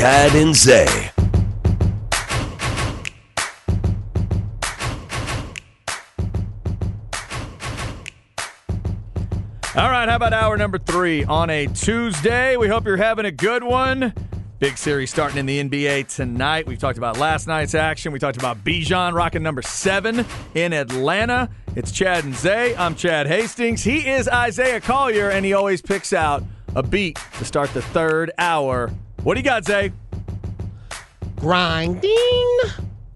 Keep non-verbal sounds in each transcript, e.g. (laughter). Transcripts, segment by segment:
Chad and Zay. All right, how about hour number three on a Tuesday? We hope you're having a good one. Big series starting in the NBA tonight. We've talked about last night's action. We talked about Bijan rocking number seven in Atlanta. It's Chad and Zay. I'm Chad Hastings. He is Isaiah Collier, and he always picks out a beat to start the third hour. What do you got, Zay? Grinding.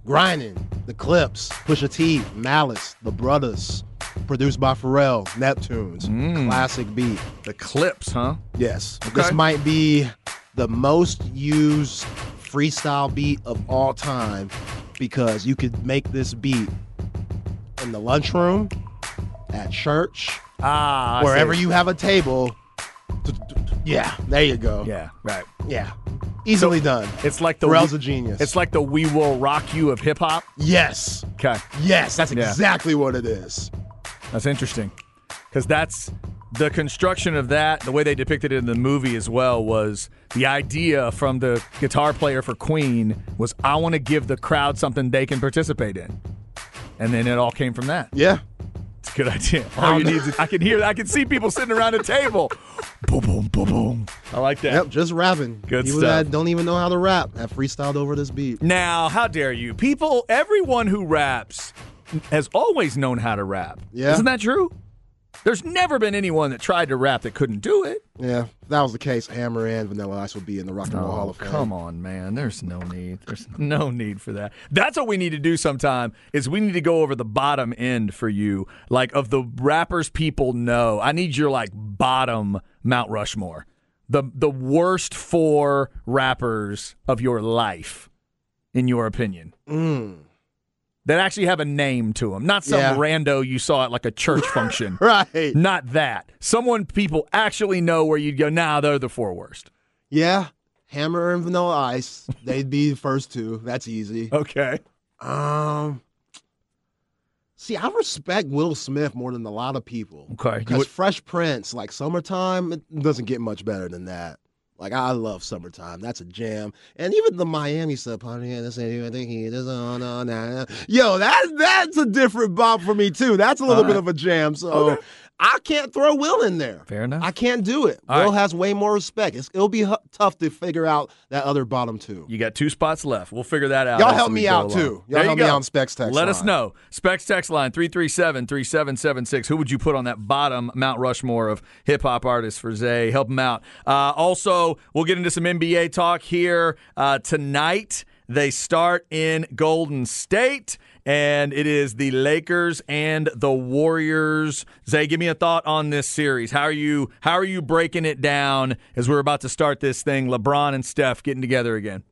Grinding. The Clipse, Pusha T, Malice, The Brothers. Produced by Pharrell, Neptunes. Classic beat. The Clipse, huh? Yes. Okay. This might be the most used freestyle beat of all time because you could make this beat in the lunchroom, at church, Ah, wherever you have a table. Yeah, there you go. Yeah, right. Yeah. Easily done. It's like the Pharrell's a genius. It's like the "We Will Rock You" of hip hop. yes. Okay. Yes, that's Yeah. exactly what it is. That's interesting because that's the construction of that. The way they depicted it in the movie as well was the idea from the guitar player for Queen was I want to give the crowd something they can participate in, and then it all came from that. Yeah. It's a good idea. (laughs) All you um, need is I can hear, I can see people sitting around a table. boom, boom, boom, boom. I like that. Yep, just rapping. Good People stuff. that don't even know how to rap have freestyled over this beat. Now, how dare you? People, everyone who raps has always known how to rap. Yeah. Isn't that true? There's never been anyone that tried to rap that couldn't do it. Yeah, if that was the case, Hammer and Vanilla Ice would be in the Rock and Roll oh, Hall Oh, of Fame. come on, man. There's no need. There's (laughs) no need for that. That's what we need to do sometime is we need to go over the bottom end for you. Like of the rappers people know. I need your like bottom Mount Rushmore. The the worst four rappers of your life, in your opinion. Mm. That actually have a name to them. Not some Yeah. rando you saw at like a church (laughs) function. Right. Not that. Someone people actually know where you'd go, nah, they're the four worst. Yeah, Hammer and Vanilla Ice, they'd be the first two. That's easy. Okay. Um, see, I respect Will Smith more than a lot of people. Okay. Because would- Fresh Prince, like Summertime, it doesn't get much better than that. Like I love Summertime. That's a jam. And even the Miami stuff, honey, this ain't anything he does on on. Yo, that that's a different bop for me too. That's a little All bit of a jam. So oh, Okay. I can't throw Will in there. Fair enough. I can't do it. All Will right. has way more respect. It's, it'll be hu- tough to figure out that other bottom two. You got two spots left. We'll figure that out. Y'all help me out, along. too. Y'all There help me out on Specs text Let us know. Specs text line 337 3776. Who would you put on that bottom Mount Rushmore of hip hop artists for Zay? Help him out. Uh, also, we'll get into some NBA talk here uh, tonight. They start in Golden State. And it is the Lakers and the Warriors. Zay, give me a thought on this series. How are you? How are you breaking it down as we're about to start this thing? LeBron and Steph getting together again.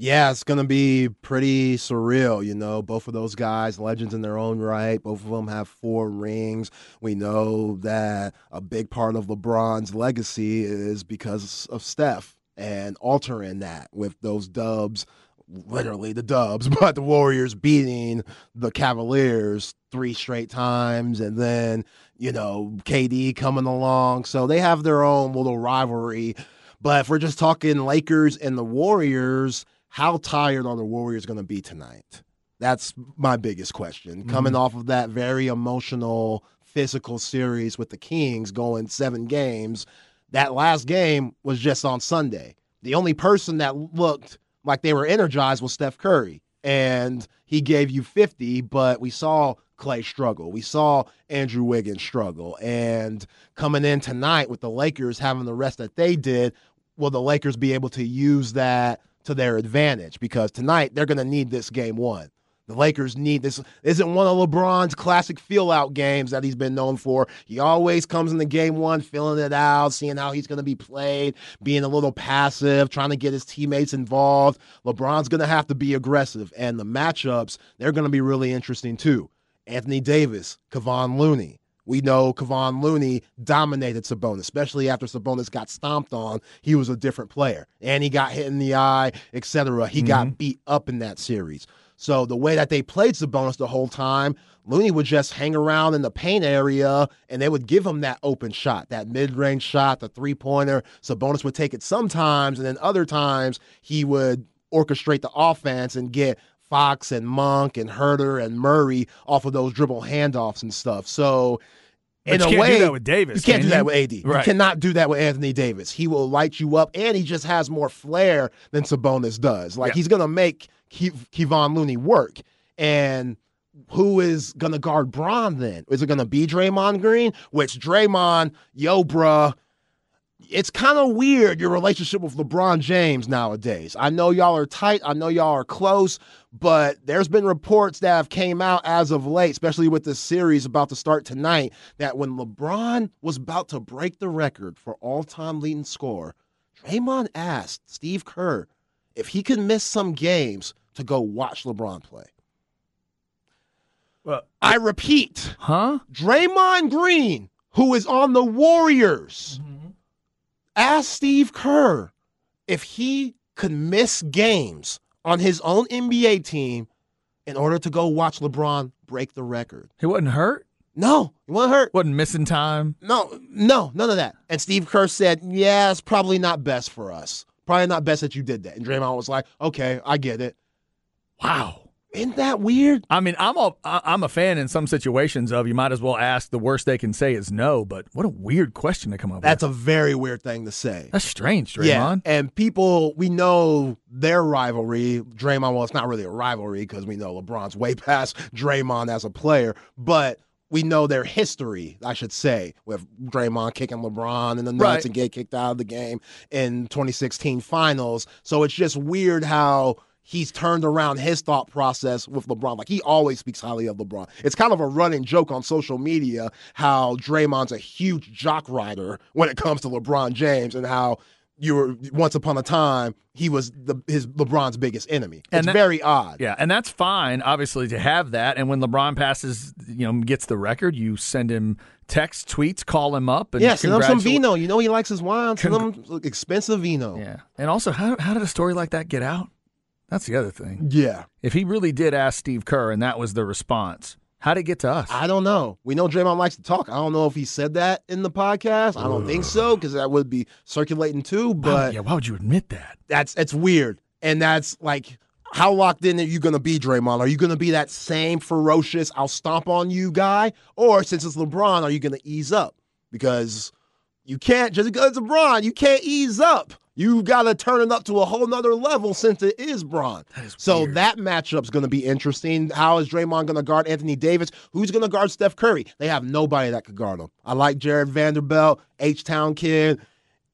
Yeah, it's gonna be pretty surreal. You know, both of those guys, legends in their own right. Both of them have four rings. We know that a big part of LeBron's legacy is because of Steph and altering that with those dubs. Literally the dubs, (laughs) but the Warriors beating the Cavaliers three straight times, and then you know KD coming along. So they have their own little rivalry. But if we're just talking Lakers and the Warriors, how tired are the Warriors going to be tonight? That's my biggest question. Mm-hmm. Coming off of that very emotional, physical series with the Kings going seven games, that last game was just on Sunday. The only person that looked like they were energized with Steph Curry. And he gave you 50, but we saw Klay struggle. We saw Andrew Wiggins struggle. And coming in tonight with the Lakers having the rest that they did, will the Lakers be able to use that to their advantage? Because tonight they're going to need this game one. The Lakers need this. Isn't one of LeBron's classic feel out games that he's been known for. He always comes into game one, feeling it out, seeing how he's going to be played, being a little passive, trying to get his teammates involved. LeBron's going to have to be aggressive, and the matchups, they're going to be really interesting too. Anthony Davis, Kevon Looney. We know Kevon Looney dominated Sabonis, especially after Sabonis got stomped on. He was a different player, and he got hit in the eye, etc. He mm-hmm. got beat up in that series. So the way that they played Sabonis the whole time, Looney would just hang around in the paint area and they would give him that open shot, that mid range shot, the three pointer. Sabonis would take it sometimes, and then other times he would orchestrate the offense and get Fox and Monk and Huerter and Murray off of those dribble handoffs and stuff. So in a way, do with Davis. You can't can do that with AD. Right. You cannot do that with Anthony Davis. He will light you up, and he just has more flair than Sabonis does. Like yeah. he's gonna make Ke- Kevon Looney work. And who is going to guard Bron then? Is it going to be Draymond Green? Which Draymond, yo, bruh, it's kind of weird your relationship with LeBron James nowadays. I know y'all are tight. I know y'all are close, but there's been reports that have came out as of late, especially with this series about to start tonight, that when LeBron was about to break the record for all-time leading score, Draymond asked Steve Kerr if he could miss some games to go watch LeBron play. Well, I repeat, huh? Draymond Green, who is on the Warriors, mm-hmm. asked Steve Kerr if he could miss games on his own NBA team in order to go watch LeBron break the record. He wasn't hurt? No, he wasn't hurt. Wasn't missing time? No, no, none of that. And Steve Kerr said, yeah, it's probably not best for us probably not best that you did that. And Draymond was like, okay, I get it. Wow. Isn't that weird? I mean, I'm a I'm a fan in some situations of you might as well ask the worst they can say is no, but what a weird question to come up with. That's with. a very weird thing to say. That's strange, Draymond. Yeah, and people we know their rivalry. Draymond, well, it's not really a rivalry because we know LeBron's way (laughs) past Draymond as a player, but we know their history, I should say, with Draymond kicking LeBron in the nuts right. and get kicked out of the game in 2016 finals. So it's just weird how he's turned around his thought process with LeBron. Like he always speaks highly of LeBron. It's kind of a running joke on social media how Draymond's a huge jock rider when it comes to LeBron James and how you were once upon a time he was the his LeBron's biggest enemy. It's that, very odd. Yeah, and that's fine, obviously, to have that. And when LeBron passes, you know, gets the record, you send him text, tweets, call him up, and yeah, send him some vino. You know, he likes his wine. Send him expensive vino. Yeah, and also, how how did a story like that get out? That's the other thing. Yeah, if he really did ask Steve Kerr, and that was the response, how'd it get to us? I don't know. We know Draymond likes to talk. I don't know if he said that in the podcast. I don't think so because that would be circulating too. But yeah, why would you admit that? That's it's weird, and that's like how locked in are you going to be, Draymond? Are you going to be that same ferocious, I'll stomp on you guy, or since it's LeBron, are you going to ease up? Because you can't just because it's LeBron, you can't ease up. You got to turn it up to a whole nother level since it is Bron. That so weird. that matchup's going to be interesting. How is Draymond going to guard Anthony Davis? Who's going to guard Steph Curry? They have nobody that could guard him. I like Jarred Vanderbilt, H Town kid.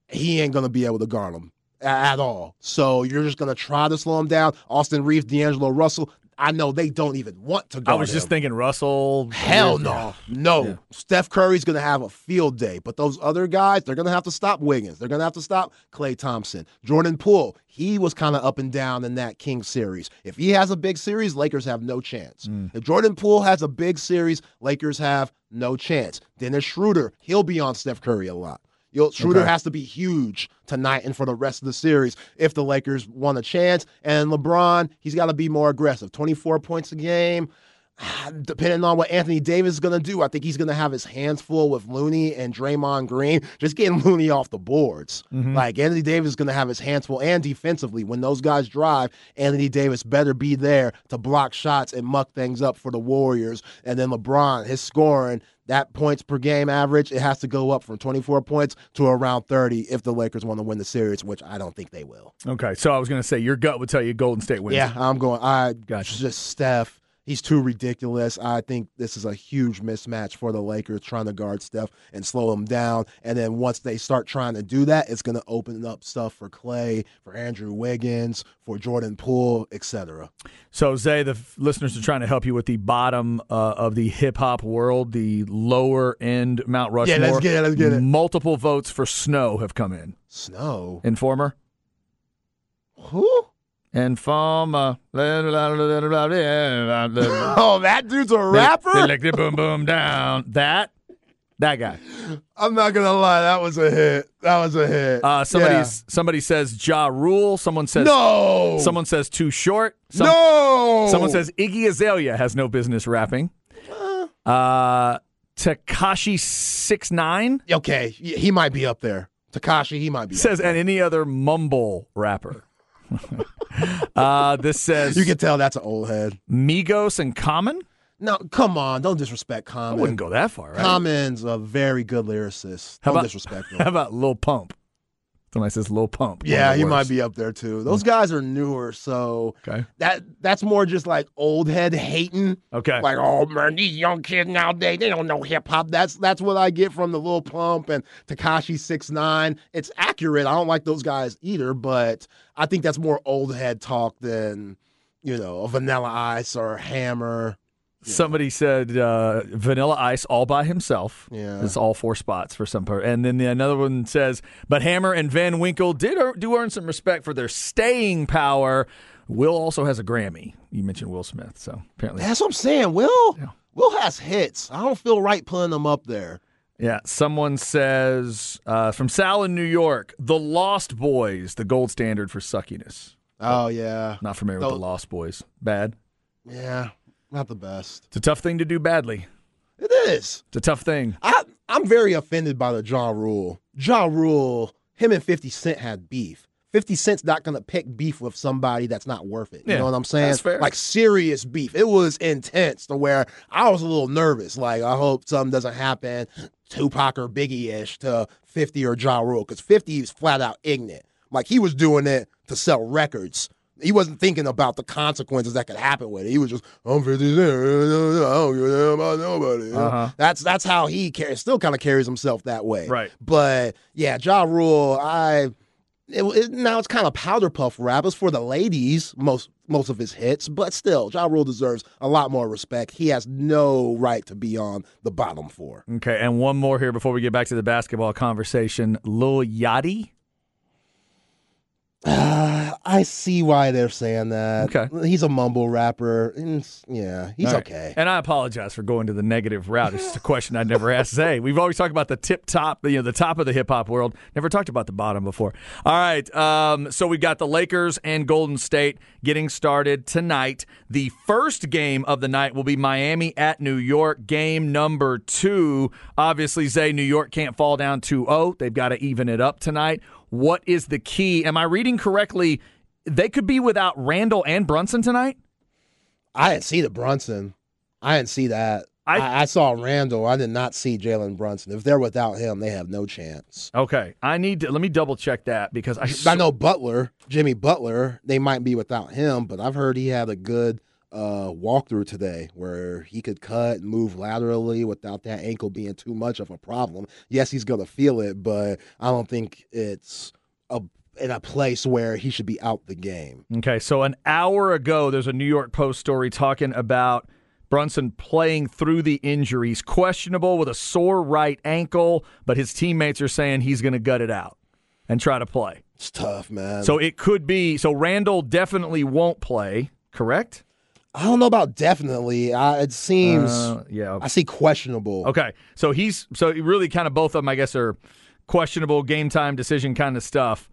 He ain't going to be able to guard him at all. So you're just going to try to slow him down. Austin Reaves, D'Angelo Russell, I know they don't even want to go. I was just thinking Russell. Hell no. No. Yeah. Steph Curry's going to have a field day, but those other guys, they're going to have to stop Wiggins. They're going to have to stop Klay Thompson. Jordan Poole, he was kind of up and down in that King series. If he has a big series, Lakers have no chance. Mm. If Jordan Poole has a big series, Lakers have no chance. Dennis Schroeder, he'll be on Steph Curry a lot. You'll, Schroeder okay. has to be huge tonight and for the rest of the series if the Lakers want a chance. And LeBron, he's got to be more aggressive. 24 points a game. Depending on what Anthony Davis is going to do, I think he's going to have his hands full with Looney and Draymond Green, just getting Looney off the boards. Mm-hmm. Like Anthony Davis is going to have his hands full, and defensively, when those guys drive, Anthony Davis better be there to block shots and muck things up for the Warriors. And then LeBron, his scoring, that points per game average, it has to go up from 24 points to around 30 if the Lakers want to win the series, which I don't think they will. Okay, so I was going to say your gut would tell you Golden State wins. Yeah, I'm going. I gotcha. just Steph He's too ridiculous. I think this is a huge mismatch for the Lakers trying to guard Steph and slow him down. And then once they start trying to do that, it's going to open up stuff for Klay, for Andrew Wiggins, for Jordan Poole, etc. So, Zay, the f- listeners are trying to help you with the bottom uh, of the hip hop world, the lower end Mount Rushmore. Yeah, let's get it, let's get it. Multiple votes for Snow have come in. Snow. Informer? Who? Informer. oh, Oh, that dude's a rapper? They Like the boom boom down. That? That guy. I'm not to lie. That was a hit. That was a hit. Uh, somebody, Yeah. somebody says Ja Rule. Someone says No. Someone says too short. Some- no. Someone says Iggy Azalea has no business rapping. Uh, Tekashi six nine Okay, he might be up there. Tekashi, he might be. says, and any other mumble rapper. (laughs) uh, this says you can tell that's an old head. Migos and Common. No, come on, don't disrespect I Common. wouldn't go that far, right? Common's a very good lyricist. How Don't about- disrespect (laughs) him. How about Lil Pump? Somebody says Lil Pump. yeah, he might be up there too. Those guys are newer, so Okay. that that's more just like old head hating. Okay. Like, oh man, these young kids nowadays, they don't know hip hop. That's that's what I get from the Lil Pump and Tekashi Six Nine. It's accurate. I don't like those guys either, but I think that's more old head talk than you know a Vanilla Ice or Hammer. Somebody said uh, Vanilla Ice all by himself. Yeah. It's all four spots for some part. And then the, another one says, but Hammer and Van Winkle did ear- do earn some respect for their staying power. Will also has a Grammy. You mentioned Will Smith, so apparently, That's what I'm saying. Will Will has hits. I don't feel right putting them up there. yeah. Someone says uh, from Sal in New York, the Lost Boys, the gold standard for suckiness. Oh yeah, Not familiar with the Lost Boys. Bad. yeah, not the best. It's a tough thing to do badly. It is. It's a tough thing. I I'm very offended by the Ja Rule. Ja Rule, him and 50 Cent had beef. 50 Cent's not gonna pick beef with somebody that's not worth it. You Yeah, know what I'm saying? that's fair. Like serious beef. It was intense to where I was a little nervous. Like I hope something doesn't happen, Tupac or Biggie ish to 50 or Ja Rule, because 50 is flat out ignorant. Like he was doing it to sell records. He wasn't thinking about the consequences that could happen with it. He was just, I'm 50 Cent. I don't give a damn about nobody. Uh-huh. That's that's how he carries, still kind of carries himself that way. Right. But yeah, Ja Rule, I it, it, now it's kind of powder puff rap. It's for the ladies, most most of his hits, but still, Ja Rule deserves a lot more respect. He has no right to be on the bottom four. Okay, and one more here before we get back to the basketball conversation. Lil Yachty. Uh, (sighs) I see why they're saying that. Okay. he's a mumble rapper. yeah, he's right. okay. And I apologize for going to the negative route. It's just a question I never asked Zay. We've always talked about the tip top, you know, the top of the hip hop world. Never talked about the bottom before. All right. Um, so we've got the Lakers and Golden State getting started tonight. The first game of the night will be Miami at New York. Game number two. Obviously, Zay, New York can't fall down 2 0. They've got to even it up tonight. What is the key? Am I reading correctly? They could be without Randle and Brunson tonight? I didn't see the Brunson. I didn't see that. I- I, I saw Randle. I did not see Jalen Brunson. If they're without him, they have no chance. Okay, I need to let me double check that because I, I know Butler, Jimmy Butler, they might be without him, but I've heard he had a good uh, walkthrough today where he could cut and move laterally without that ankle being too much of a problem. Yes, he's going to feel it, but I don't think it's a, in a place where he should be out the game. Okay, so an hour ago, there's a New York Post story talking about Brunson playing through the injuries, questionable with a sore right ankle, but his teammates are saying he's going to gut it out and try to play. It's tough, man. So it could be. So Randle definitely won't play. Correct? I don't know about definitely. I, it seems Uh, yeah. I see questionable. Okay, so he's so really kind of both of them, I guess, are questionable game time decision kind of stuff.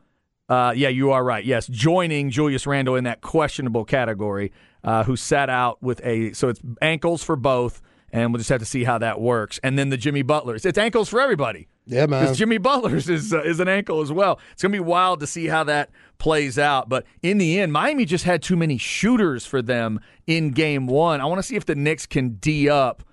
Uh, yeah, you are right. Yes, joining Julius Randle in that questionable category, uh, who sat out with a so it's ankles for both, and we'll just have to see how that works. And then the Jimmy Butlers, it's ankles for everybody. Yeah, man. Because Jimmy Butler's is uh, is an ankle as well. It's gonna be wild to see how that plays out. But in the end, Miami just had too many shooters for them in Game One. I want to see if the Knicks can d up.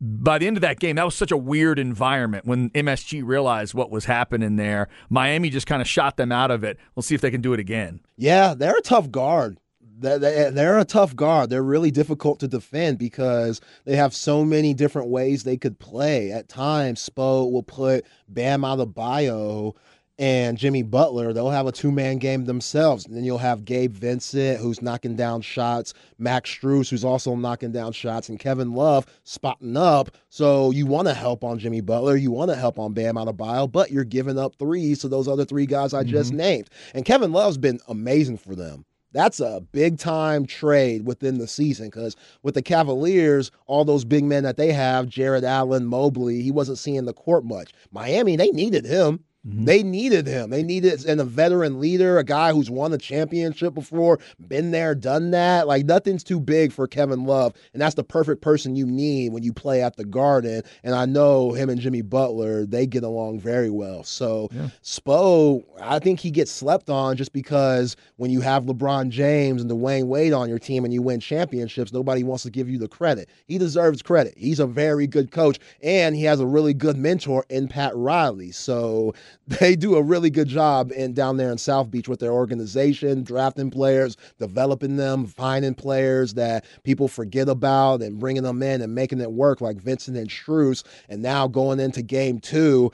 By the end of that game, that was such a weird environment when MSG realized what was happening there. Miami just kind of shot them out of it. We'll see if they can do it again. Yeah, they're a tough guard. They're a tough guard. They're really difficult to defend because they have so many different ways they could play. At times, Spo will put Bam Adebayo and Jimmy Butler, they'll have a two man game themselves. And then you'll have Gabe Vincent, who's knocking down shots, Max Strus, who's also knocking down shots, and Kevin Love spotting up. So you want to help on Jimmy Butler, you want to help on Bam Adebayo, but you're giving up threes to those other three guys I mm-hmm. just named. And Kevin Love's been amazing for them. That's a big time trade within the season because with the Cavaliers, all those big men that they have, Jarrett Allen, Mobley, he wasn't seeing the court much. Miami, they needed him. Mm-hmm. They needed him. They needed and a veteran leader, a guy who's won a championship before, been there, done that. Like nothing's too big for Kevin Love, and that's the perfect person you need when you play at the Garden. And I know him and Jimmy Butler, they get along very well. So yeah. Spo, I think he gets slept on just because when you have LeBron James and Dwyane Wade on your team and you win championships, nobody wants to give you the credit. He deserves credit. He's a very good coach, and he has a really good mentor in Pat Riley. So they do a really good job in down there in South Beach with their organization, drafting players, developing them, finding players that people forget about, and bringing them in and making it work, like Vincent and Strus. And now going into Game Two,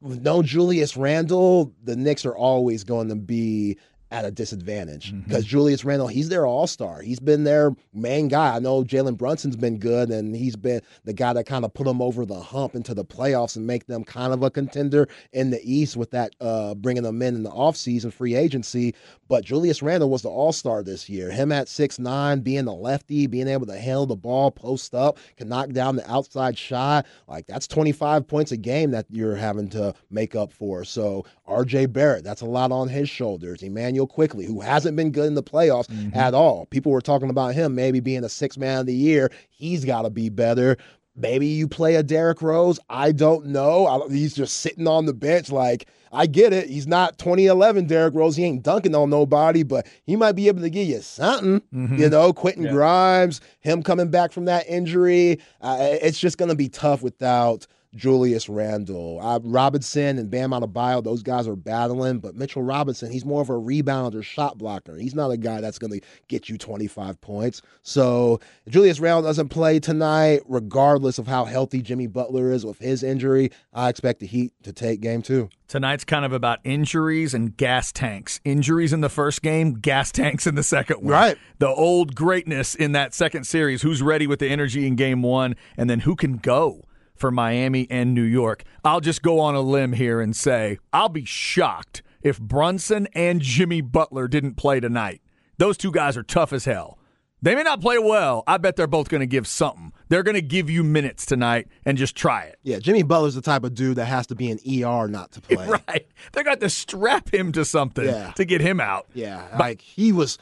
with no Julius Randle, the Knicks are always going to be at a disadvantage because mm-hmm. Julius Randle, he's their all star. He's been their main guy. I know Jalen Brunson's been good, and he's been the guy that kind of put them over the hump into the playoffs and make them kind of a contender in the East with that uh, bringing them in in the offseason free agency. But Julius Randle was the all star this year. Him at six nine, being a lefty, being able to handle the ball, post up, can knock down the outside shot. Like that's 25 points a game that you're having to make up for. So RJ Barrett, that's a lot on his shoulders. Immanuel Quickley, who hasn't been good in the playoffs mm-hmm. at all. People were talking about him maybe being a six man of the year. He's got to be better. Maybe you play a Derrick Rose. I don't know. I he's just sitting on the bench. Like, I get it. He's not 2011 Derrick Rose. He ain't dunking on nobody, but he might be able to give you something. Mm-hmm. You know, Quentin yeah. Grimes, him coming back from that injury. Uh, it's just going to be tough without Julius Randle. Uh, Robinson and Bam Adebayo, those guys are battling, but Mitchell Robinson, he's more of a rebounder, shot blocker. He's not a guy that's going to get you 25 points. So Julius Randle doesn't play tonight, regardless of how healthy Jimmy Butler is with his injury. I expect the Heat to take game two. Tonight's kind of about injuries and gas tanks. Injuries in the first game, gas tanks in the second one. Right. The old greatness in that second series. Who's ready with the energy in game one, and then who can go? For Miami and New York. I'll just go on a limb here and say I'll be shocked if Brunson and Jimmy Butler didn't play tonight. Those two guys are tough as hell. They may not play well. I bet they're both going to give something. They're going to give you minutes tonight and just try it. Yeah, Jimmy Butler's the type of dude that has to be an ER not to play. (laughs) right. They're going to strap him to something yeah. to get him out. Yeah, but, like he was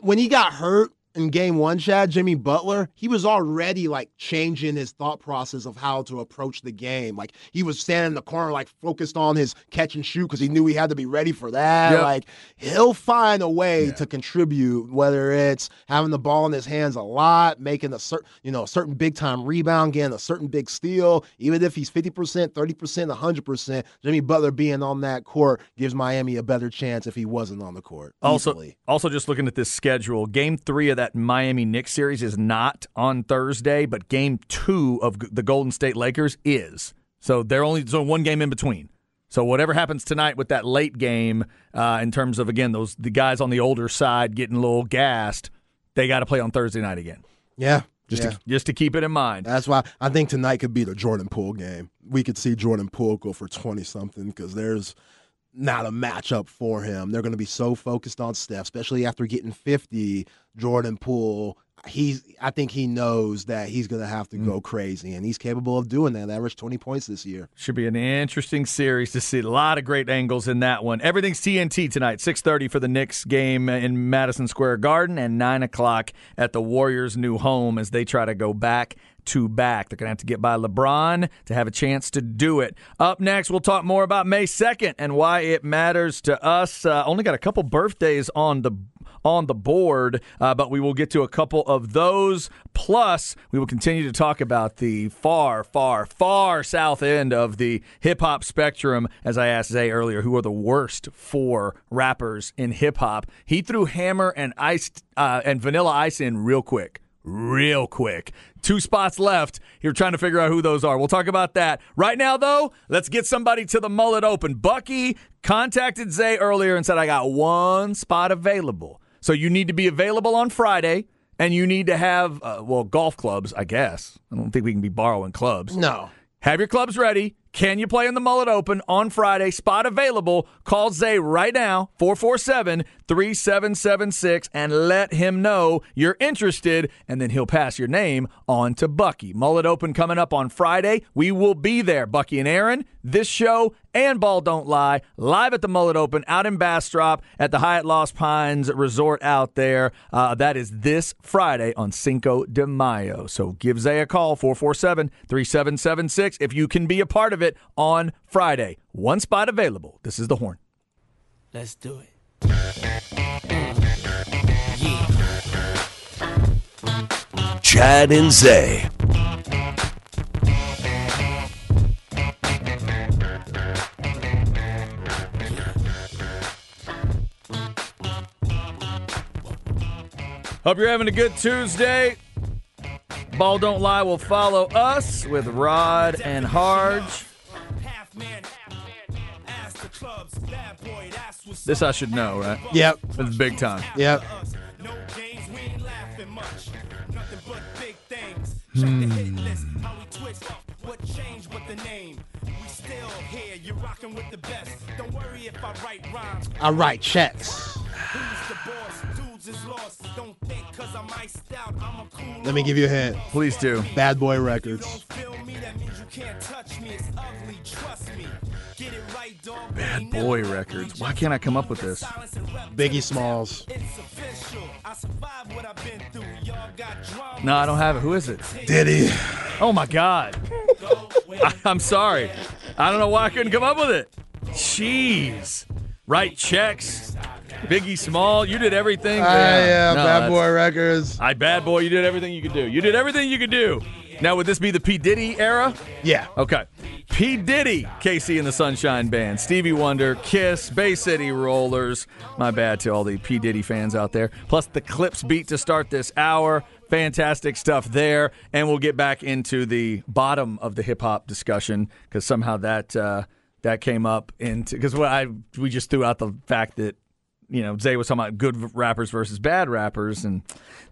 when he got hurt in game one, Chad, Jimmy Butler, he was already like changing his thought process of how to approach the game. Like he was standing in the corner, like focused on his catch and shoot because he knew he had to be ready for that. Yep. Like he'll find a way yeah. to contribute, whether it's having the ball in his hands a lot, making a certain, you know, a certain big time rebound, getting a certain big steal. Even if he's 50%, 30%, 100%, Jimmy Butler being on that court gives Miami a better chance if he wasn't on the court. Also, also just looking at this schedule, game three of that Miami Knicks series is not on Thursday, but game two of the Golden State Lakers is. So they're only so one game in between. So whatever happens tonight with that late game, uh, in terms of again those the guys on the older side getting a little gassed, they got to play on Thursday night again. Yeah, just yeah. to, just to keep it in mind. That's why I think tonight could be the Jordan Poole game. We could see Jordan Poole go for twenty something because there's not a matchup for him. They're going to be so focused on Steph, especially after getting 50. Jordan Poole, he's I think he knows that he's going to have to mm. go crazy, and he's capable of doing that. Average 20 points this year. Should be an interesting series to see. A lot of great angles in that one. Everything's TNT tonight. 6:30 for the Knicks game in Madison Square Garden, and 9 o'clock at the Warriors' new home as they try to go back to back. They're going to have to get by LeBron to have a chance to do it. Up next, we'll talk more about May 2nd and why it matters to us. Uh, only got a couple birthdays on the on the board, uh, but we will get to a couple of those. Plus, we will continue to talk about the far, far, far south end of the hip hop spectrum. As I asked Zay earlier, who are the worst four rappers in hip hop? He threw Hammer and Ice uh, and Vanilla Ice in real quick real quick. Two spots left. You're trying to figure out who those are. We'll talk about that. Right now, though, let's get somebody to the mullet open. Bucky contacted Zay earlier and said, I got one spot available. So you need to be available on Friday. And you need to have, uh, well, golf clubs, I guess. I don't think we can be borrowing clubs. No. Have your clubs ready. Can you play in the Mullet Open on Friday? Spot available. Call Zay right now, 447 3776, and let him know you're interested, and then he'll pass your name on to Bucky. Mullet Open coming up on Friday. We will be there. Bucky and Aaron, this show, and Ball Don't Lie, live at the Mullet Open out in Bastrop at the Hyatt Lost Pines Resort out there. Uh, that is this Friday on Cinco de Mayo. So give Zay a call, 447 3776, if you can be a part of it on Friday. One spot available. This is the horn. Let's do it. Chad and Zay. Hope you're having a good Tuesday. Ball Don't Lie will follow us with Rod and Harge. This I should know, right? Yep. It's big time. Yep. No games, we ain't laughing much. Nothing but big things. Hmm. Check the hit list, how we changed with the name? We still here, you're rocking with the best. Don't worry if I write rhymes. I write checks. Let me give you a hint. Please do. Bad Boy Records. Don't feel me, that means you can't touch me. It's ugly, trust me. Get it right, dog. Bad Boy Records. Why can't I come up with this? Biggie Smalls. It's official. I survived what I've been through. Y'all got drama. No, I don't have it. Who is it? Diddy. Oh my God. I, (laughs) I'm sorry. I don't know why I couldn't come up with it. Jeez. Write checks. Biggie Small. You did everything. Ah, yeah, No, Bad Boy Records. I bad boy. You did everything you could do. You did everything you could do. Now, would this be the P Diddy era? Yeah. Okay. P. Diddy, KC and the Sunshine Band, Stevie Wonder, Kiss, Bay City Rollers. My bad to all the P. Diddy fans out there. Plus the Clipse beat to start this hour. Fantastic stuff there. And we'll get back into the bottom of the hip hop discussion because somehow that uh, that came up into because what I we just threw out the fact that you know, Zay was talking about good rappers versus bad rappers, and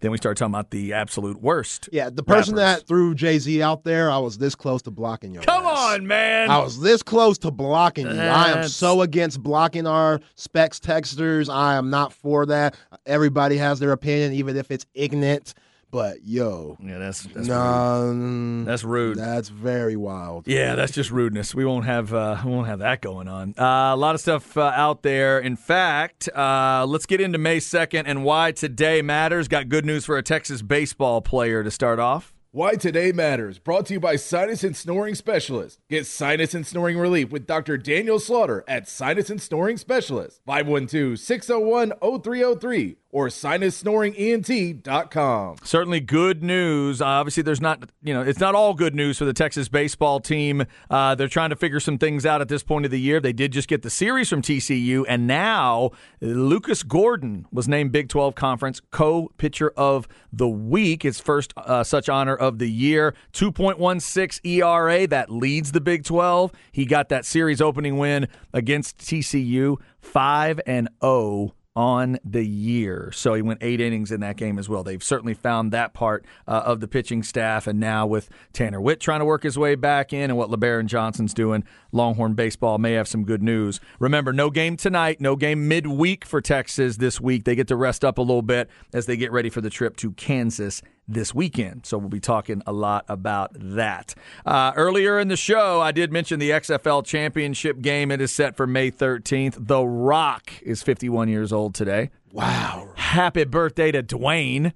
then we started talking about the absolute worst. Yeah, the person rappers. that threw Jay Z out there, I was this close to blocking you. Come ass. on, man. I was this close to blocking you. I am so against blocking our specs texters. I am not for that. Everybody has their opinion, even if it's ignorant. But yo, yeah, that's that's rude. That's rude. That's very wild. Yeah, that's just rudeness. We won't have uh, we won't have that going on. Uh, a lot of stuff uh, out there. In fact, uh, let's get into May second and why today matters. Got good news for a Texas baseball player to start off. Why Today Matters, brought to you by Sinus and Snoring Specialist. Get sinus and snoring relief with Dr. Daniel Slaughter at Sinus and Snoring Specialist, 512 601 0303 or sinussnoringent.com. Certainly good news. Uh, obviously, there's not, you know, it's not all good news for the Texas baseball team. Uh, they're trying to figure some things out at this point of the year. They did just get the series from TCU, and now Lucas Gordon was named Big 12 Conference co pitcher of the week, his first uh, such honor of the year. 2.16 ERA, that leads the Big 12. He got that series opening win against TCU, 5 and 0 on the year. So he went eight innings in that game as well. They've certainly found that part uh, of the pitching staff. And now with Tanner Witt trying to work his way back in and what Lebarron Johnson's doing, Longhorn baseball may have some good news. Remember, no game tonight, no game midweek for Texas this week. They get to rest up a little bit as they get ready for the trip to Kansas this weekend. So we'll be talking a lot about that. Uh, earlier in the show, I did mention the XFL championship game. It is set for May 13th. The Rock is 51 years old today. Wow. Happy birthday to Dwayne.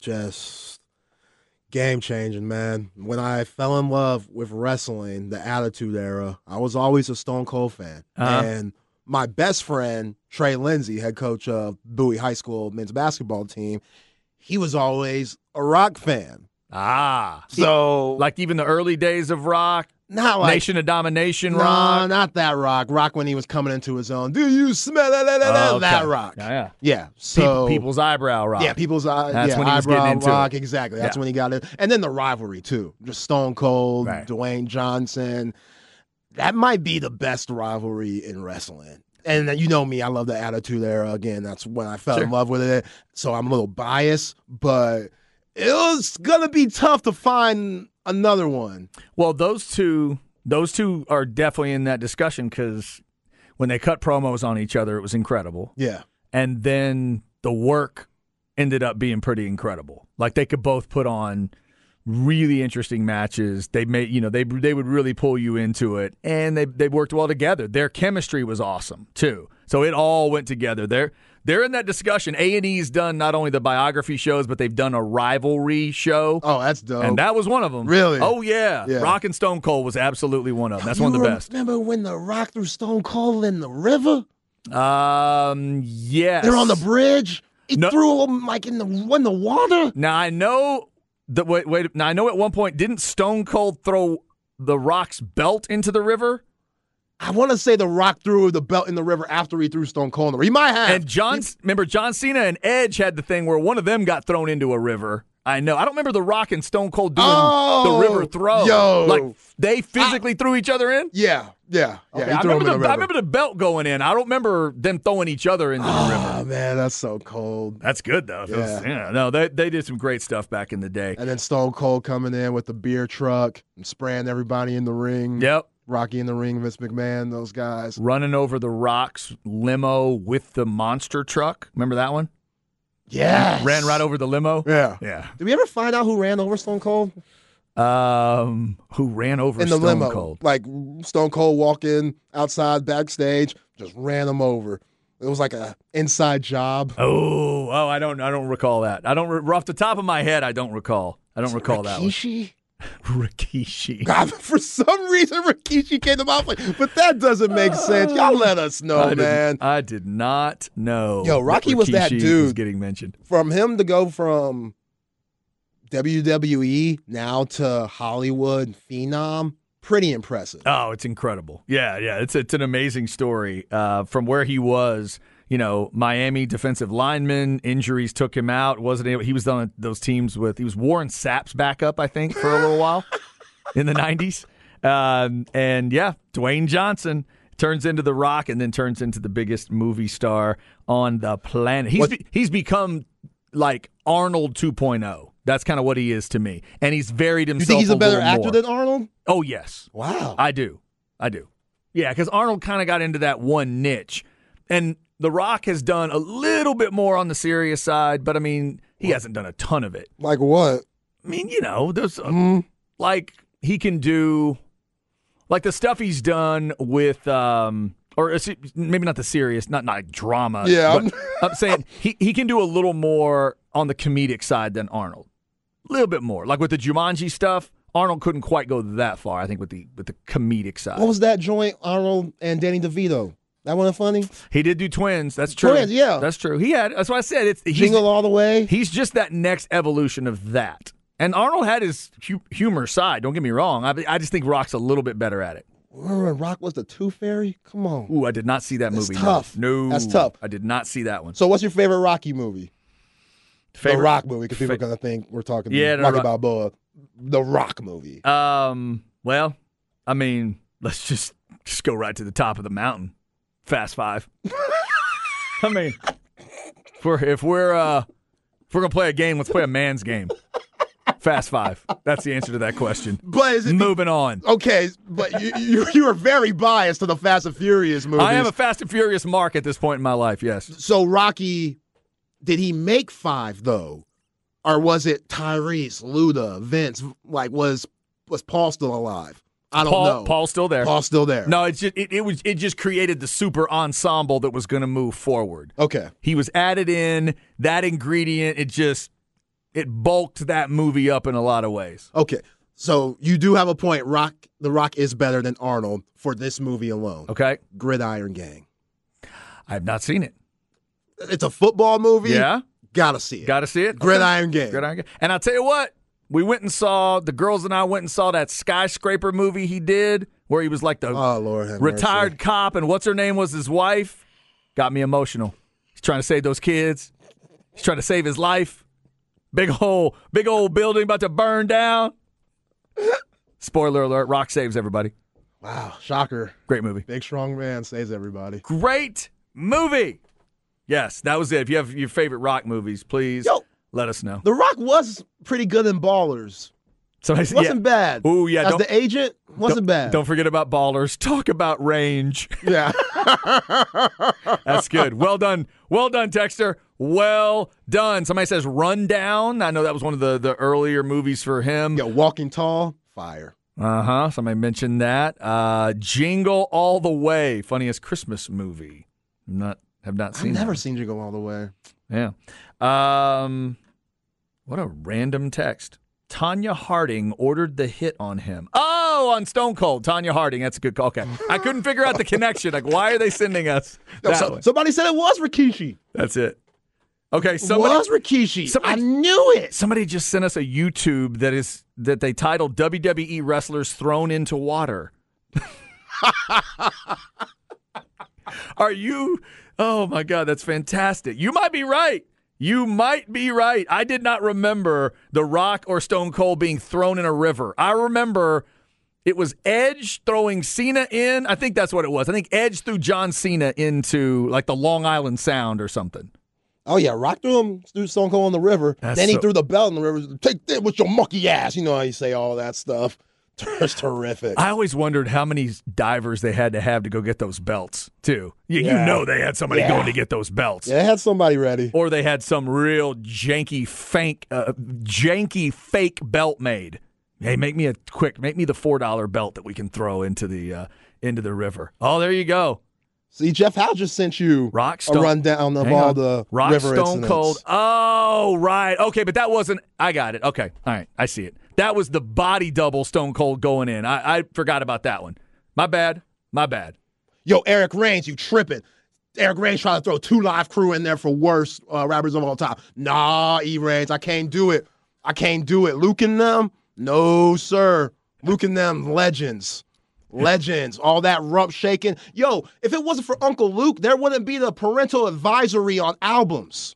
Just game changing, man. When I fell in love with wrestling, the Attitude Era, I was always a Stone Cold fan. Uh-huh. And my best friend Trey Lindsay, head coach of Bowie High School men's basketball team, he was always a rock fan. Ah. So Like even the early days of rock, not like Nation of Domination no, rock. not that rock. Rock when he was coming into his own. Do you smell that? that, that, Oh, that rock? Yeah, yeah. Yeah. People- So people's eyebrow rock. Yeah, people's eye, That's yeah, when he was eyebrow getting into rock. it. Exactly. That's Yeah. when he got it. And then the rivalry too. Just Stone Cold, Right. Dwayne Johnson. That might be the best rivalry in wrestling. And you know me, I love the Attitude Era. Again, that's when I fell in love with it. So I'm a little biased, but it was gonna be tough to find another one. Well, those two, those two are definitely in that discussion because when they cut promos on each other, it was incredible, Yeah. and then the work ended up being pretty incredible. Like they could both put on really interesting matches. They made, you know, they they would really pull you into it, and they they worked well together. Their chemistry was awesome too. So it all went together. They're they're in that discussion. A and E's done not only the biography shows, but they've done a rivalry show. Oh, that's dope. And that was one of them. Really? Oh yeah. Yeah. Rock and Stone Cold was absolutely one of them. That's You one of the best. Remember when the Rock threw Stone Cold in the river? Um. Yes. They're on the bridge. He No. threw him like in the in the water. Now I know that. Wait. Wait. Now I know at one point didn't Stone Cold throw the Rock's belt into the river? I want to say the Rock threw the belt in the river after he threw Stone Cold in the river. He might have. And John, remember John Cena and Edge had the thing where one of them got thrown into a river. I know. I don't remember the Rock and Stone Cold doing Oh, the river throw. yo. like they physically threw each other in. yeah, yeah, yeah. Okay, he I, remember the, the I remember the belt going in. I don't remember them throwing each other into the river. Oh man, that's so cold. That's good though. It was- Yeah. yeah. No, they they did some great stuff back in the day. And then Stone Cold coming in with the beer truck and spraying everybody in the ring. Yep. Rocky in the ring, Vince McMahon, those guys. Running over the rocks limo with the monster truck. Remember that one? Yeah, Ran right over the limo. Yeah. Yeah. Did we ever find out who ran over Stone Cold Um, who ran over in the Stone limo? Cold? Like Stone Cold walking outside backstage, just ran him over. It was like a inside job. Oh, oh, I don't, I don't recall that. I don't, re- off the top of my head, I don't recall. I don't recall that one. Rikishi? (laughs) Rikishi. God, (laughs) for some reason Rikishi came to my place, but that doesn't make sense. Y'all let us know, I did, man. I did not know. Yo, Rocky was that Rikishi Was dude. getting mentioned. From him to go from WWE now to Hollywood phenom, pretty impressive. Oh, it's incredible. Yeah, yeah. It's it's an amazing story. Uh, from where he was, you know, Miami defensive lineman, injuries took him out. Wasn't able, he was on those teams with he was Warren Sapp's backup, I think, for a little while (laughs) in the nineties. Um, and yeah, Dwayne Johnson turns into the Rock and then turns into the biggest movie star on the planet. He's be, he's become like Arnold 2.0. That's kind of what he is to me. And he's varied himself. You think he's a better actor more. than Arnold? Oh yes. Wow. I do. I do. Yeah, because Arnold kind of got into that one niche. And The Rock has done a little bit more on the serious side, but I mean, he hasn't done a ton of it. like what? I mean, you know, there's a, Mm, like he can do like the stuff he's done with um or maybe not the serious, not not drama. Yeah, but (laughs) I'm saying he he can do a little more on the comedic side than Arnold. A little bit more. Like with the Jumanji stuff, Arnold couldn't quite go that far, I think with the with the comedic side. what was that joint, Arnold and Danny DeVito? That wasn't funny? He did do twins. That's true. Twins, yeah. That's true. He had that's why I said it's Jingle all the way? he's just that next evolution of that. And Arnold had his hu- humor side. Don't get me wrong. I, I just think Rock's a little bit better at it. Remember when Rock was the Tooth Fairy? Come on. Ooh, I did not see that That's movie. tough. No, That's tough. I did not see that one. So what's your favorite Rocky movie? Favorite the Rock movie, because people fa- are gonna think we're talking Yeah, the Rocky Rock- Balboa. The Rock movie. Um. Well, I mean, let's just just go right to the top of the mountain. Fast Five. I mean, if we're if we're uh if we're gonna play a game, let's play a man's game. Fast Five. That's the answer to that question. But is it Moving on. okay? But you, you you are very biased to the Fast and Furious movies. I am a Fast and Furious mark at this point in my life. Yes. so Rocky, did he make five though, or was it Tyrese, Luda, Vince? Like was was Paul still alive? I don't Paul. know. Paul's still there. Paul's still there. No, it's just it, it was it just created the super ensemble that was going to move forward. Okay. He was added in that ingredient. It just it bulked that movie up in a lot of ways. Okay. So you do have a point. Rock, The Rock is better than Arnold for this movie alone. Okay. Gridiron Gang. I have not seen it. It's a football movie. Yeah, Gotta see it. got to see it. Gridiron Gang. Gridiron Gang. And I'll tell you what, we went and saw the girls and I went and saw that skyscraper movie he did where he was like the Oh Lord, retired mercy. cop and what's her name was his wife. Got me emotional. He's trying to save those kids. He's trying to save his life. Big old, big old building about to burn down. Spoiler alert: Rock saves everybody. Wow, shocker. Great movie. Big strong man saves everybody. Great movie. Yes, that was it. If you have your favorite rock movies, please Yo. Let us know. The Rock was pretty good in Ballers. Somebody said- Wasn't bad. Ooh, yeah, As the agent, wasn't bad. Don't forget about ballers. Talk about range. (laughs) Yeah. (laughs) That's good. Well done. Well done, Texter. Well done. Somebody says Rundown. I know that was one of the, the earlier movies for him. Yeah, Walking Tall, fire. Uh huh. Somebody mentioned that. Uh, Jingle All the Way. Funniest Christmas movie. Not have not I've seen. never that. seen go all the way. Yeah. Um, what a random text. Tonya Harding ordered the hit on him. Oh, on Stone Cold. Tonya Harding. That's a good call. Okay. I couldn't figure out the connection. Like, why are they sending us that so- somebody said it was Rikishi. That's it. Okay. Somebody, was Rikishi. somebody- I knew it. somebody just sent us a YouTube that is that they titled WWE wrestlers thrown into water. (laughs) Are you? Oh my God, that's fantastic. You might be right. You might be right. I did not remember The Rock or Stone Cold being thrown in a river. I remember it was Edge throwing Cena in. I think that's what it was. I think Edge threw John Cena into like the Long Island Sound or something. Oh yeah, Rock threw him threw Stone Cold in the river. That's then he so- threw the belt in the river. Take that with your monkey ass. You know how you say all that stuff. It's terrific. I always wondered how many divers they had to have to go get those belts, too. You, you know they had somebody Yeah. going to get those belts. yeah, they had somebody ready. Or they had some real janky fake, uh, janky fake belt made. Hey, make me a quick, make me the four dollar belt that we can throw into the uh, into the river. Oh, there you go. See, Jeff Howe just sent you Rock a Stone- rundown of all on. the Rock river Stone incidents. Cold. Oh, right. Okay, but that wasn't. I got it. Okay, all right. I see it. That was the body double Stone Cold going in. I, I forgot about that one. My bad. My bad. Yo, Eric Reigns, you tripping. Eric Reigns trying to throw two live crew in there for worst uh, rappers of all time. Nah, E Reigns, I can't do it. I can't do it. Luke and them, no sir. Luke and them, legends. Legends, all that rump shaking. Yo, if it wasn't for Uncle Luke, there wouldn't be the parental advisory on albums.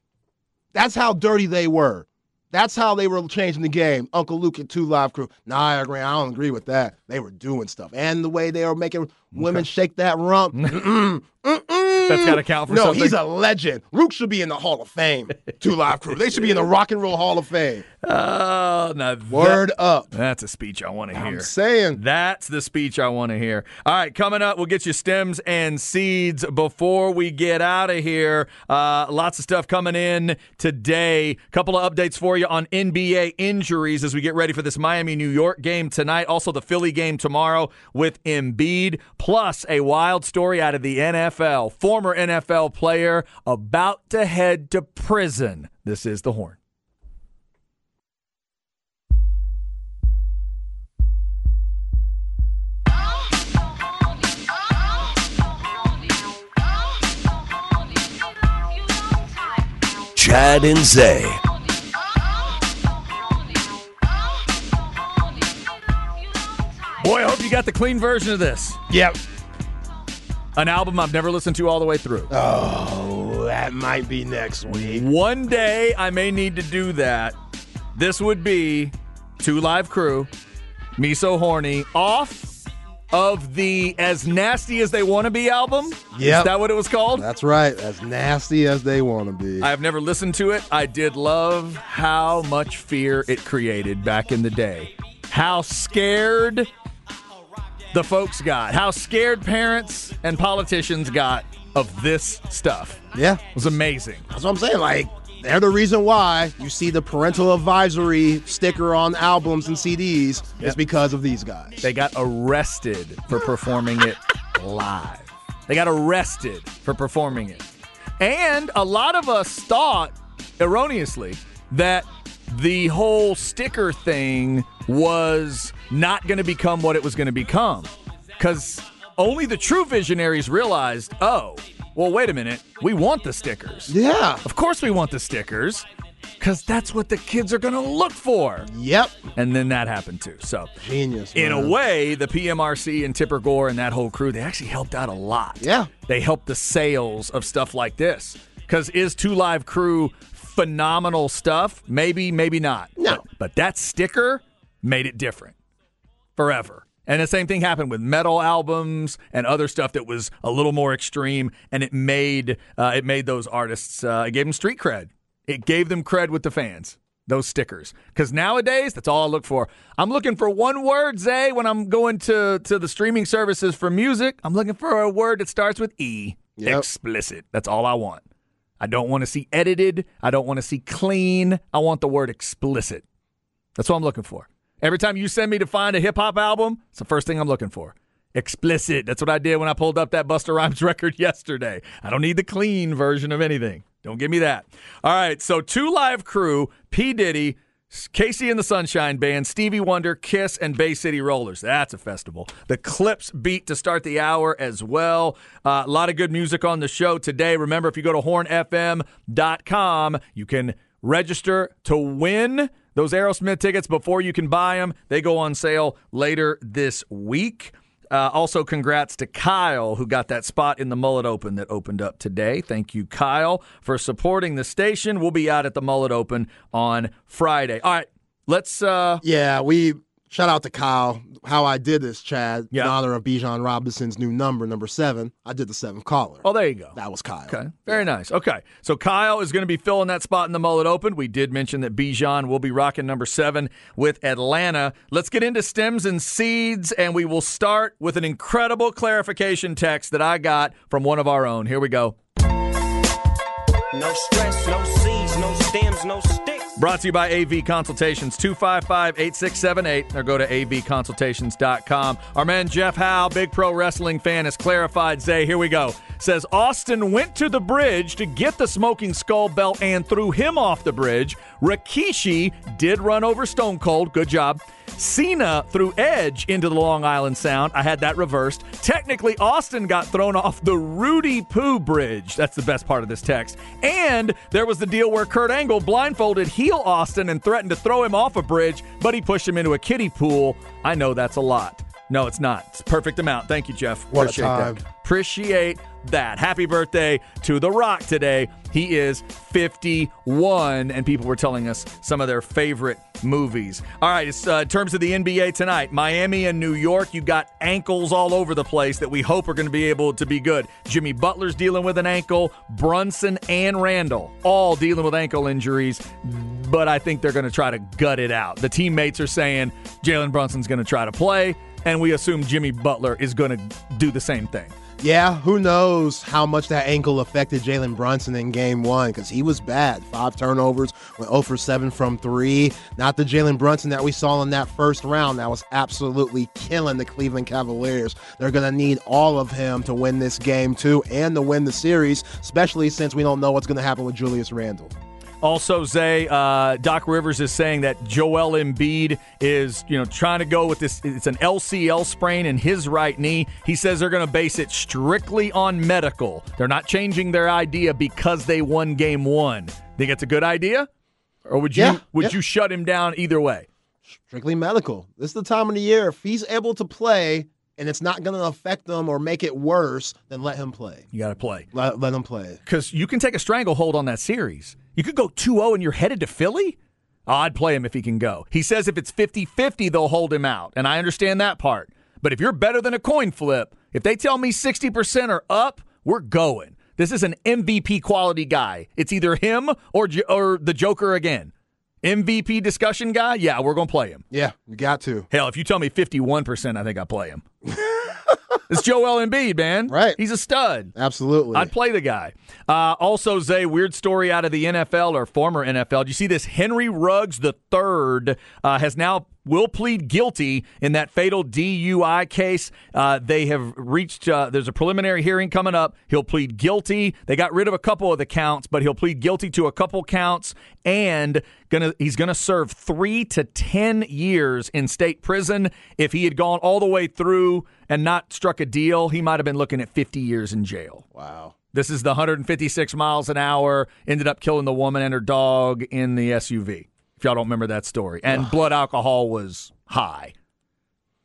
That's how dirty they were. That's how they were changing the game. Uncle Luke and Two Live Crew. Nah, I agree. I don't agree with that. They were doing stuff, and the way they were making women shake that rump. Mm-hmm. Mm-mm, mm-mm. That's gotta count for no, something. he's a legend. Luke should be in the Hall of Fame. Two Live Crew. They should be in the Rock and Roll Hall of Fame. Oh, now that- Word up. that's a speech I want to hear. I'm saying. That's the speech I want to hear. All right, coming up, we'll get you stems and seeds before we get out of here. Uh, lots of stuff coming in today. Couple of updates for you on NBA injuries as we get ready for this Miami New York game tonight. Also, the Philly game tomorrow with Embiid. Plus, a wild story out of the NFL. Former NFL player about to head to prison. This is the horn. Chad and Zay. Boy, I hope you got the clean version of this. Yep. An album I've never listened to all the way through. Oh, that might be next week. One day I may need to do that. This would be Two Live Crew, Me So Horny, off of the As Nasty as They Want to Be album. Yeah. Is that what it was called? That's right. As nasty as they want to be. I have never listened to it. I did love how much fear it created back in the day. How scared the folks got. How scared parents and politicians got of this stuff. yeah. It was amazing. That's what I'm saying. Like, they're the reason why you see the parental advisory sticker on albums and CDs is because of these guys. They got arrested for performing it live. They got arrested for performing it. And a lot of us thought, erroneously, that the whole sticker thing was not going to become what it was going to become. Because only the true visionaries realized, oh, well, wait a minute. We want the stickers. Yeah. Of course, we want the stickers because that's what the kids are going to look for. Yep. And then that happened too. So, Genius. in a way, the PMRC and Tipper Gore and that whole crew, they actually helped out a lot. Yeah. They helped the sales of stuff like this. Because is Two Live Crew phenomenal stuff? Maybe, maybe not. No. But, but that sticker made it different forever. And the same thing happened with metal albums and other stuff that was a little more extreme, and it made uh, it made those artists uh, it gave them street cred. It gave them cred with the fans. Those stickers, because nowadays that's all I look for. I'm looking for one word, Zay, when I'm going to to the streaming services for music. I'm looking for a word that starts with E. Yep. Explicit. That's all I want. I don't want to see edited. I don't want to see clean. I want the word explicit. That's what I'm looking for. Every time you send me to find a hip hop album, it's the first thing I'm looking for. Explicit. That's what I did when I pulled up that Busta Rhymes (laughs) record yesterday. I don't need the clean version of anything. Don't give me that. All right, so two live crew, P. Diddy, KC and the Sunshine Band, Stevie Wonder, Kiss, and Bay City Rollers. That's a festival. The Clipse beat to start the hour as well. Uh, a lot of good music on the show today. Remember, if you go to hornfm.com, you can register to win those Aerosmith tickets before you can buy them. They go on sale later this week. Uh, also, congrats to Kyle, who got that spot in the Mullet Open that opened up today. Thank you, Kyle, for supporting the station. We'll be out at the Mullet Open on Friday. All right, let's. Uh, Yeah, we shout out to Kyle. How I did this, Chad, Yeah. in honor of Bijan Robinson's new number, number seven. I did the seventh caller. oh, there you go. that was Kyle. Okay, very nice. Okay, so Kyle is going to be filling that spot in the Mullet Open. We did mention that Bijan will be rocking number seven with Atlanta. Let's get into stems and seeds, and we will start with an incredible clarification text that I got from one of our own. Here we go. No stress, no seeds, no stems, no sticks. Brought to you by AV Consultations, 255 8678, or go to avconsultations.com. Our man Jeff Howe, big pro wrestling fan, has clarified. Zay, here we go. Says Austin went to the bridge to get the smoking skull belt and threw him off the bridge. Rikishi did run over Stone Cold. Good job. Cena threw Edge into the Long Island Sound. I had that reversed. Technically, Austin got thrown off the Rudy Poo Bridge. That's the best part of this text. And there was the deal where Kurt Angle blindfolded heel Austin and threatened to throw him off a bridge, but he pushed him into a kiddie pool. I know that's a lot. No, it's not. It's a perfect amount. Thank you, Jeff. What a Appreciate time. that. Appreciate that. Happy birthday to The Rock today. He is 51, and people were telling us some of their favorite movies. All right, uh, in terms of the NBA tonight, Miami and New York, you got ankles all over the place that we hope are going to be able to be good. Jimmy Butler's dealing with an ankle, Brunson and Randle all dealing with ankle injuries, but I think they're going to try to gut it out. The teammates are saying Jalen Brunson's going to try to play, and we assume Jimmy Butler is going to do the same thing. Yeah, who knows how much that ankle affected Jalen Brunson in game one because he was bad. Five turnovers, went 0 for 7 from three. Not the Jalen Brunson that we saw in that first round that was absolutely killing the Cleveland Cavaliers. They're going to need all of him to win this game, too, and to win the series, especially since we don't know what's going to happen with Julius Randle. Also, Zay, uh, Doc Rivers is saying that Joel Embiid is, you know, trying to go with this. It's an LCL sprain in his right knee. He says they're going to base it strictly on medical. They're not changing their idea because they won game one. Think it's a good idea, or would you Yeah, would yeah. you shut him down either way? Strictly medical. This is the time of the year. If he's able to play and it's not going to affect them or make it worse, then let him play. You got to play Let, let him play. because you can take a stranglehold on that series. You could go 2-0 and you're headed to Philly. Oh, I'd play him if he can go. He says if it's 50-50, they'll hold him out, and I understand that part. But if you're better than a coin flip, if they tell me 60% are up, we're going. This is an MVP quality guy. It's either him or or the Joker again. MVP discussion guy, yeah, we're going to play him. Yeah, you got to. Hell, if you tell me 51%, I think I play him. It's Joel Embiid, man. Right. He's a stud. Absolutely. I'd play the guy. Uh, also, Zay, weird story out of the NFL or former NFL. Do you see this? Henry Ruggs the third uh, has now will plead guilty in that fatal DUI case. Uh, they have reached. Uh, there's a preliminary hearing coming up. He'll plead guilty. They got rid of a couple of the counts, but he'll plead guilty to a couple counts and gonna he's gonna serve three to ten years in state prison. If he had gone all the way through and not struck a deal, he might have been looking at 50 years in jail. wow. This is the 156 miles an hour, ended up killing the woman and her dog in the SUV. Y'all don't remember that story. And blood alcohol was high.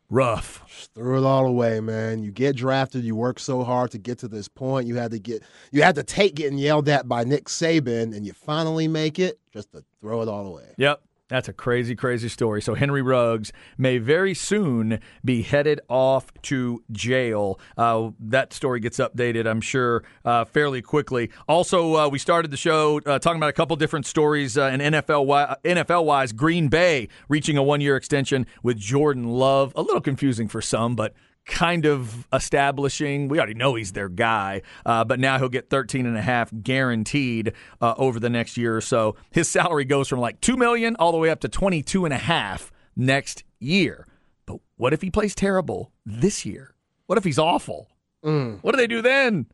Rough. Just Threw it all away, man. You get drafted, you work so hard to get to this point. You had to get you had to take getting yelled at by Nick Saban and you finally make it just to throw it all away. Yep. That's a crazy, crazy story. So Henry Ruggs may very soon be headed off to jail. Uh, that story gets updated, I'm sure, uh, fairly quickly. Also, uh, we started the show uh, talking about a couple different stories uh, in NFL NFL wise. Green Bay reaching a one year extension with Jordan Love. A little confusing for some, but kind of establishing we already know he's their guy uh, but now he'll get 13 and a half guaranteed uh, over the next year or so. His salary goes from like 2 million all the way up to 22 and a half next year. But what if he plays terrible this year? What if he's awful? What do they do then?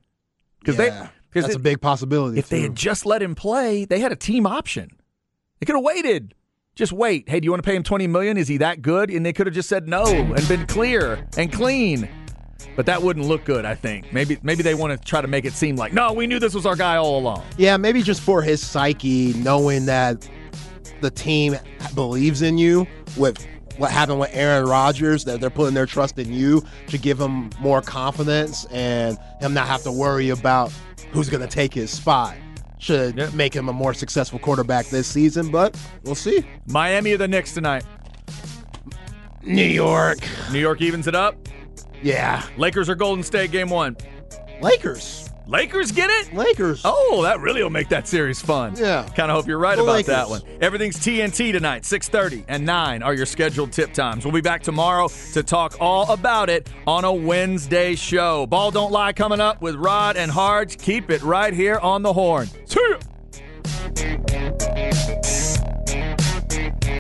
Because Yeah, they because that's a big possibility. if they had just let him play they had a team option. They could have waited just wait. Hey, do you want to pay him 20 million? Is he that good? And they could have just said no and been clear and clean. But that wouldn't look good, I think. Maybe maybe they want to try to make it seem like, no, we knew this was our guy all along. Yeah, maybe just for his psyche, knowing that the team believes in you with what happened with Aaron Rodgers, that they're putting their trust in you to give him more confidence and him not have to worry about who's going to take his spot. Should Yep. make him a more successful quarterback this season, but we'll see. Miami or the Knicks tonight? New York. New York evens it up. Yeah. Lakers or Golden State game one? Lakers. Lakers get it? Lakers. Oh, that really will make that series fun. Yeah. Kind of hope you're right The about that one. Everything's TNT tonight, 6:30 and 9 are your scheduled tip times. We'll be back tomorrow to talk all about it on a Wednesday show. Ball don't lie coming up with Rod and Hards. Keep it right here on the horn. See ya.